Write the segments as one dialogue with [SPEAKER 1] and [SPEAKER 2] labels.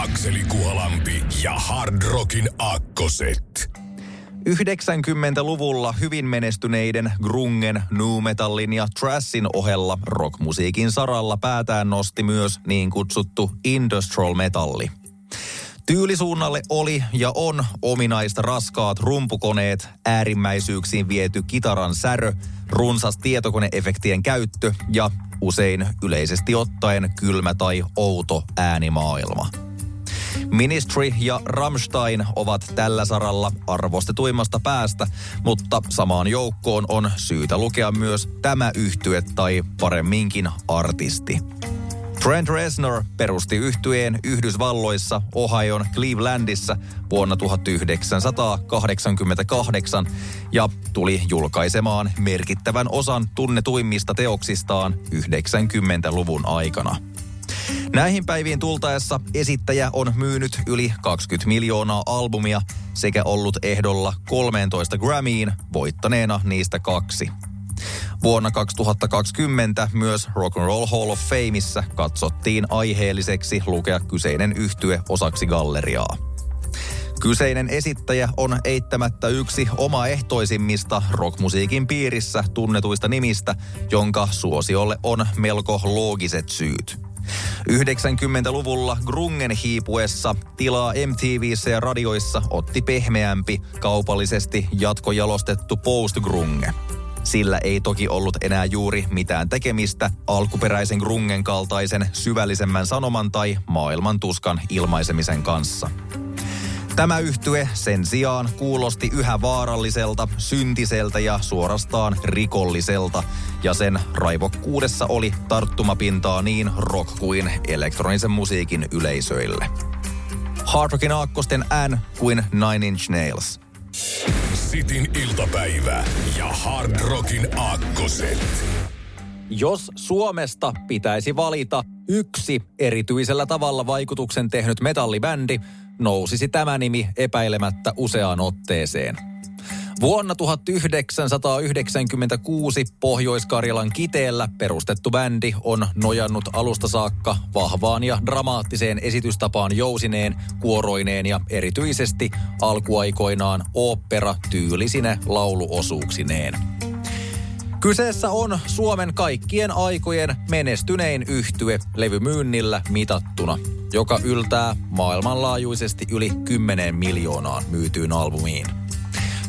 [SPEAKER 1] Akseli Kuhalampi ja Hard Rockin Akkoset.
[SPEAKER 2] 90-luvulla hyvin menestyneiden grungen, nu metallin ja trashin ohella rockmusiikin saralla päätään nosti myös niin kutsuttu industrial metalli. Tyylisuunnalle oli ja on ominaista raskaat rumpukoneet, äärimmäisyyksiin viety kitaran särö, runsas tietokoneefektien käyttö ja usein yleisesti ottaen kylmä tai outo äänimaailma. Ministry ja Rammstein ovat tällä saralla arvostetuimmasta päästä, mutta samaan joukkoon on syytä lukea myös tämä yhtye tai paremminkin artisti. Trent Reznor perusti yhtyeen Yhdysvalloissa Ohion Clevelandissa vuonna 1988 ja tuli julkaisemaan merkittävän osan tunnetuimmista teoksistaan 90-luvun aikana. Näihin päiviin tultaessa esittäjä on myynyt yli 20 miljoonaa albumia sekä ollut ehdolla 13 Grammyin, voittaneena niistä kaksi. Vuonna 2020 myös Rock and Roll Hall of Fameissa katsottiin aiheelliseksi lukea kyseinen yhtye osaksi galleriaa. Kyseinen esittäjä on eittämättä yksi omaehtoisimmista rockmusiikin piirissä tunnetuista nimistä, jonka suosiolle on melko loogiset syyt. 90-luvulla grungen hiipuessa tilaa MTVissä ja radioissa otti pehmeämpi, kaupallisesti jatkojalostettu post-grunge. Sillä ei toki ollut enää juuri mitään tekemistä alkuperäisen grungen kaltaisen syvällisemmän sanoman tai maailman tuskan ilmaisemisen kanssa. Tämä yhtye sen sijaan kuulosti yhä vaaralliselta, syntiseltä ja suorastaan rikolliselta, ja sen raivokkuudessa oli tarttumapintaa niin rock kuin elektronisen musiikin yleisöille. Hard Rockin aakkosten N kuin Nine Inch Nails.
[SPEAKER 1] Sitin iltapäivä ja Hard Rockin Aakkoset.
[SPEAKER 2] Jos Suomesta pitäisi valita yksi erityisellä tavalla vaikutuksen tehnyt metallibändi, nousisi tämä nimi epäilemättä useaan otteeseen. Vuonna 1996 Pohjois-Karjalan Kiteellä perustettu bändi on nojannut alusta saakka vahvaan ja dramaattiseen esitystapaan jousineen, kuoroineen ja erityisesti alkuaikoinaan opera-tyylisine lauluosuuksineen. Kyseessä on Suomen kaikkien aikojen menestynein yhtye levymyynnillä mitattuna, joka yltää maailmanlaajuisesti yli 10 miljoonaan myytyyn albumiin.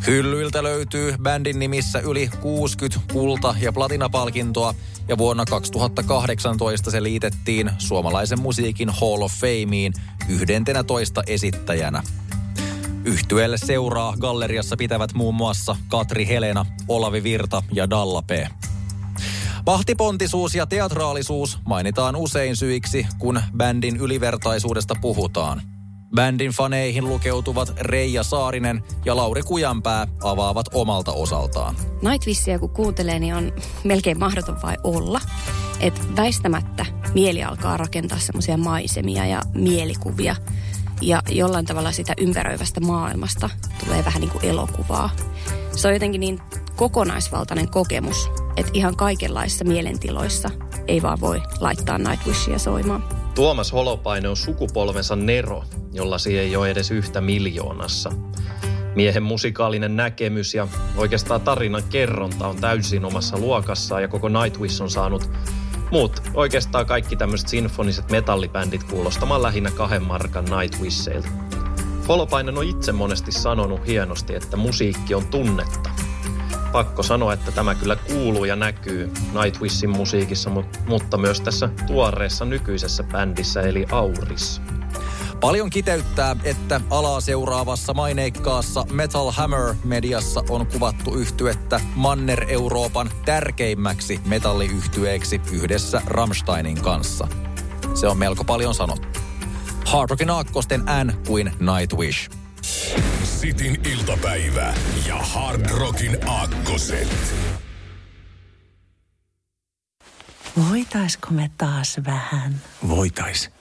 [SPEAKER 2] Hyllyiltä löytyy bändin nimissä yli 60 kulta- ja platinapalkintoa ja vuonna 2018 se liitettiin suomalaisen musiikin Hall of Fameen 11 esittäjänä. Yhtyelle seuraa galleriassa pitävät muun muassa Katri Helena, Olavi Virta ja Dalla P. Vahtipontisuus ja teatraalisuus mainitaan usein syiksi, kun bändin ylivertaisuudesta puhutaan. Bändin faneihin lukeutuvat Reija Saarinen ja Lauri Kujanpää avaavat omalta osaltaan.
[SPEAKER 3] Nightwishia kun kuuntelee, niin on melkein mahdoton vai olla. Että väistämättä mieli alkaa rakentaa semmoisia maisemia ja mielikuvia. Ja jollain tavalla sitä ympäröivästä maailmasta tulee vähän niin kuin elokuvaa. Se on jotenkin niin kokonaisvaltainen kokemus, että ihan kaikenlaisissa mielentiloissa ei vaan voi laittaa Nightwishia soimaan.
[SPEAKER 4] Tuomas Holopainen on sukupolvensa Nero, jolla siihen ei ole edes yhtä miljoonassa. Miehen musikaalinen näkemys ja oikeastaan tarinan kerronta on täysin omassa luokassaan ja koko Nightwish on saanut muut oikeastaan kaikki tämmöiset sinfoniset metallibändit kuulostamaan lähinnä kahden markan Nightwisheilta. Holopainen on itse monesti sanonut hienosti, että musiikki on tunnetta pakko sanoa, että tämä kyllä kuuluu ja näkyy Nightwishin musiikissa, mutta myös tässä tuoreessa nykyisessä bändissä eli Auris.
[SPEAKER 2] Paljon kiteyttää, että alaa seuraavassa maineikkaassa Metal Hammer-mediassa on kuvattu yhtyettä Manner-Euroopan tärkeimmäksi metalliyhtyeeksi yhdessä Rammsteinin kanssa. Se on melko paljon sanottu. Hard Rockin aakkosten N kuin Nightwish.
[SPEAKER 1] Sitin iltapäivä ja Hard Rockin aakkoset.
[SPEAKER 5] Voitaisko me taas vähän
[SPEAKER 6] Voitais.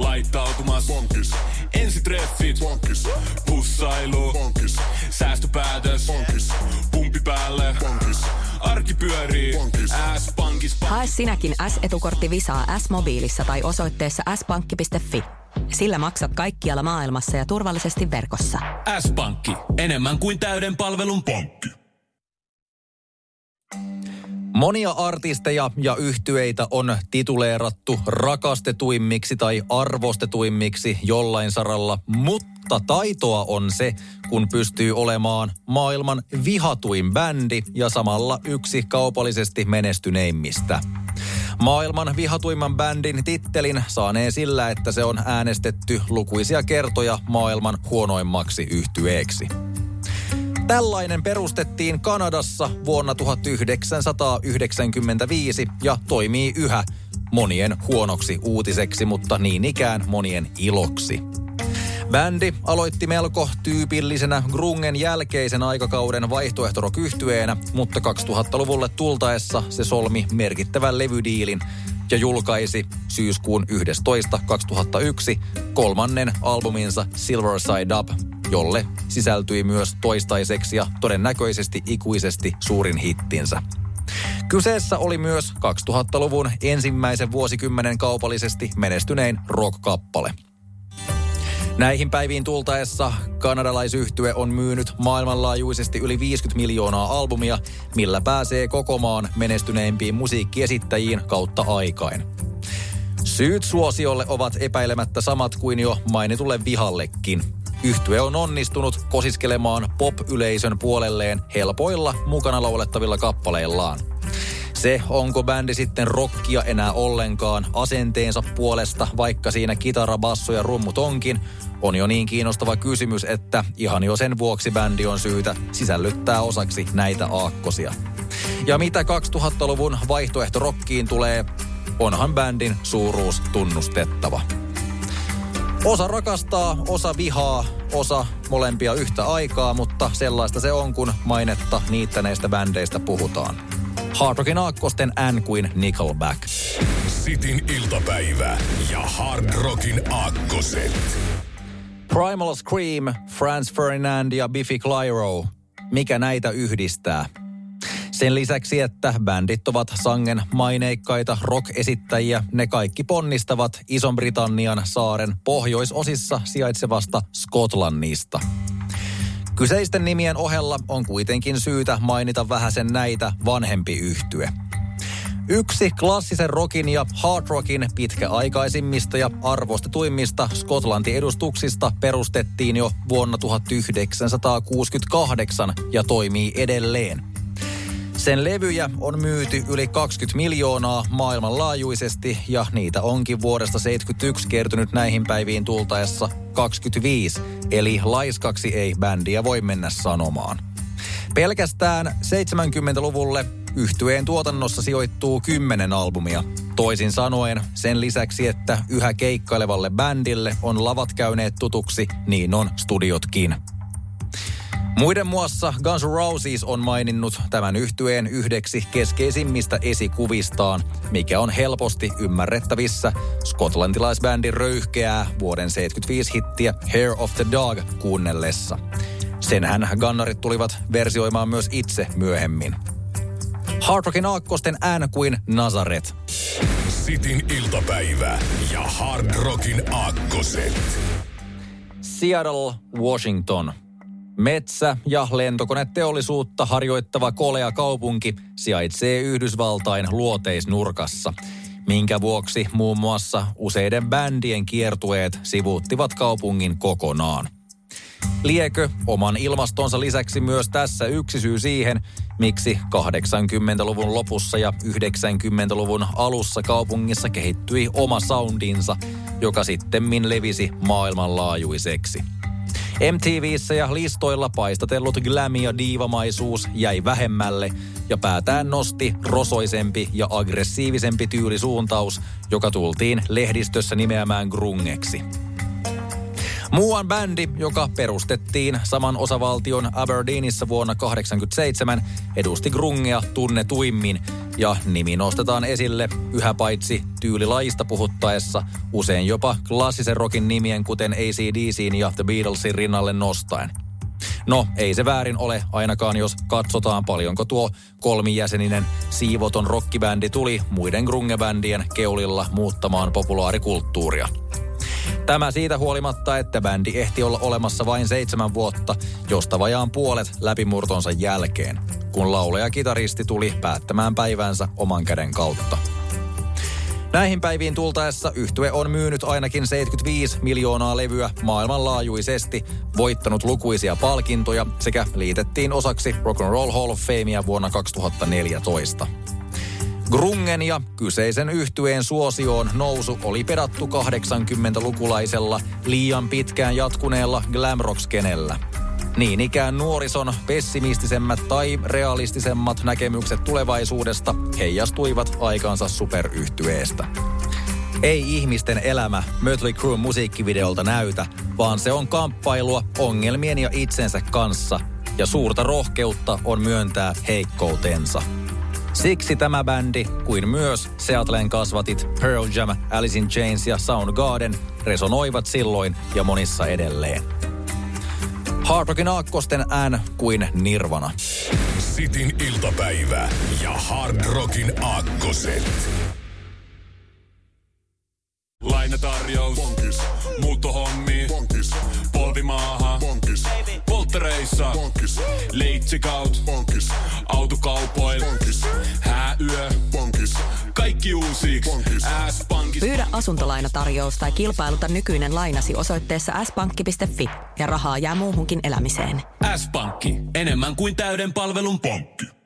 [SPEAKER 1] Laittautumas. Bonkis. Ensitreffit. Bonkis. Pussailu. Bonkis. Säästöpäätös. Bonkis. Pumpi päälle. Bonkis. Arki pyörii. S-pankis.
[SPEAKER 7] Hae sinäkin S-etukortti Visaa S-mobiilissa tai osoitteessa s-pankki.fi. Sillä maksat kaikkialla maailmassa ja turvallisesti verkossa.
[SPEAKER 8] S-pankki. Enemmän kuin täyden palvelun pankki.
[SPEAKER 2] Monia artisteja ja yhtyeitä on tituleerattu rakastetuimmiksi tai arvostetuimmiksi jollain saralla, mutta taitoa on se, kun pystyy olemaan maailman vihatuin bändi ja samalla yksi kaupallisesti menestyneimmistä. Maailman vihatuimman bändin tittelin saanee sillä, että se on äänestetty lukuisia kertoja maailman huonoimmaksi yhtyeeksi. Tällainen perustettiin Kanadassa vuonna 1995 ja toimii yhä monien huonoksi uutiseksi, mutta niin ikään monien iloksi. Bändi aloitti melko tyypillisenä grungen jälkeisen aikakauden vaihtoehtorokyhtyenä, mutta 2000-luvulle tultaessa se solmi merkittävän levydiilin ja julkaisi syyskuun 11. 2001 kolmannen albuminsa Silver Side Up, jolle sisältyi myös toistaiseksi ja todennäköisesti ikuisesti suurin hittinsä. Kyseessä oli myös 2000-luvun ensimmäisen vuosikymmenen kaupallisesti menestynein rock-kappale. Näihin päiviin tultaessa kanadalaisyhtye on myynyt maailmanlaajuisesti yli 50 miljoonaa albumia, millä pääsee koko maan menestyneimpiin musiikkiesittäjiin kautta aikain. Syyt suosiolle ovat epäilemättä samat kuin jo mainitulle vihallekin. Yhtye on onnistunut kosiskelemaan pop-yleisön puolelleen helpoilla mukana laulettavilla kappaleillaan. Se, onko bändi sitten rockia enää ollenkaan asenteensa puolesta, vaikka siinä kitara, basso ja rummut onkin, on jo niin kiinnostava kysymys, että ihan jo sen vuoksi bändi on syytä sisällyttää osaksi näitä aakkosia. Ja mitä 2000-luvun vaihtoehtorokkiin tulee, onhan bändin suuruus tunnustettava. Osa rakastaa, osa vihaa, osa molempia yhtä aikaa, mutta sellaista se on, kun mainetta niittäneistä bändeistä puhutaan. Hard Rockin aakkosten N kuin Nickelback.
[SPEAKER 1] Sitin iltapäivä ja Hard Rockin aakkoset.
[SPEAKER 2] Primal Scream, Franz Ferdinand ja Biffy Clyro. Mikä näitä yhdistää? Sen lisäksi, että bändit ovat sangen maineikkaita rock-esittäjiä, ne kaikki ponnistavat Ison-Britannian saaren pohjoisosissa sijaitsevasta Skotlannista. Kyseisten nimien ohella on kuitenkin syytä mainita vähäsen näitä vanhempi yhtye. Yksi klassisen rockin ja hard rockin pitkäaikaisimmista ja arvostetuimmista Skotlanti-edustuksista perustettiin jo vuonna 1968 ja toimii edelleen. Sen levyjä on myyty yli 20 miljoonaa maailmanlaajuisesti ja niitä onkin vuodesta 71 kertynyt näihin päiviin tultaessa 25, eli laiskaksi ei bändiä voi mennä sanomaan. Pelkästään 70-luvulle yhtyeen tuotannossa sijoittuu 10 albumia. Toisin sanoen, sen lisäksi, että yhä keikkailevalle bändille on lavat käyneet tutuksi, niin on studiotkin. Muiden muassa Guns N' Roses on maininnut tämän yhtyeen yhdeksi keskeisimmistä esikuvistaan, mikä on helposti ymmärrettävissä skotlantilaisbändin röyhkeää vuoden 75 hittiä Hair of the Dog kuunnellessa. Senhän Gunnarit tulivat versioimaan myös itse myöhemmin. Hard Rockin aakkosten ään kuin Nazaret.
[SPEAKER 1] Sitin iltapäivä ja Hard Rockin aakkoset.
[SPEAKER 2] Seattle, Washington. Metsä- ja lentokoneteollisuutta harjoittava kolea kaupunki sijaitsee Yhdysvaltain luoteisnurkassa, minkä vuoksi muun muassa useiden bändien kiertueet sivuuttivat kaupungin kokonaan. Liekö oman ilmastonsa lisäksi myös tässä yksi syy siihen, miksi 80-luvun lopussa ja 90-luvun alussa kaupungissa kehittyi oma soundinsa, joka sitten levisi maailmanlaajuiseksi. MTVissä ja listoilla paistatellut glam ja diivamaisuus jäi vähemmälle ja päätään nosti rosoisempi ja aggressiivisempi tyylisuuntaus, joka tultiin lehdistössä nimeämään grungeksi. Muuan bändi, joka perustettiin saman osavaltion Aberdeenissa vuonna 1987, edusti grungea tunnetuimmin ja nimi nostetaan esille yhä paitsi tyylilajista puhuttaessa, usein jopa klassisen rockin nimien kuten ACDCin ja The Beatlesin rinnalle nostaen. No, ei se väärin ole, ainakaan jos katsotaan paljonko tuo kolmijäseninen siivoton rockibändi tuli muiden grungebändien keulilla muuttamaan populaarikulttuuria. Tämä siitä huolimatta, että bändi ehti olla olemassa vain seitsemän vuotta, josta vajaan puolet läpimurtonsa jälkeen, kun lauleja kitaristi tuli päättämään päivänsä oman käden kautta. Näihin päiviin tultaessa yhtye on myynyt ainakin 75 miljoonaa levyä maailmanlaajuisesti, voittanut lukuisia palkintoja sekä liitettiin osaksi Rock and Roll Hall of Famea vuonna 2014. Grungen ja kyseisen yhtyeen suosioon nousu oli pedattu 80-lukulaisella liian pitkään jatkuneella glamrock-skenellä. Niin ikään nuorison pessimistisemmät tai realistisemmat näkemykset tulevaisuudesta heijastuivat aikansa superyhtyeestä. Ei ihmisten elämä Mötley Crue musiikkivideolta näytä, vaan se on kamppailua ongelmien ja itsensä kanssa, ja suurta rohkeutta on myöntää heikkoutensa. Siksi tämä bändi, kuin myös Seattlen kasvatit Pearl Jam, Alice in Chains ja Soundgarden resonoivat silloin ja monissa edelleen. Hard Rockin aakkosten ään kuin Nirvana.
[SPEAKER 1] Sitin iltapäivä ja Hard Rockin aakkoset.
[SPEAKER 9] Lainatarjous. Bonkis. Muuttohommi. Bonkis. Polvimaaha. Bonkis. Polttereissa. Bonkis. Leitsikaut. Bonkis. Autokaupoil. Bonkis. Hääyö. Bonkis. Kaikki uusi. S-pankki.
[SPEAKER 7] Pyydä asuntolainatarjous tai kilpailuta nykyinen lainasi osoitteessa s-pankki.fi ja rahaa jää muuhunkin elämiseen.
[SPEAKER 8] S-pankki, enemmän kuin täyden palvelun pankki.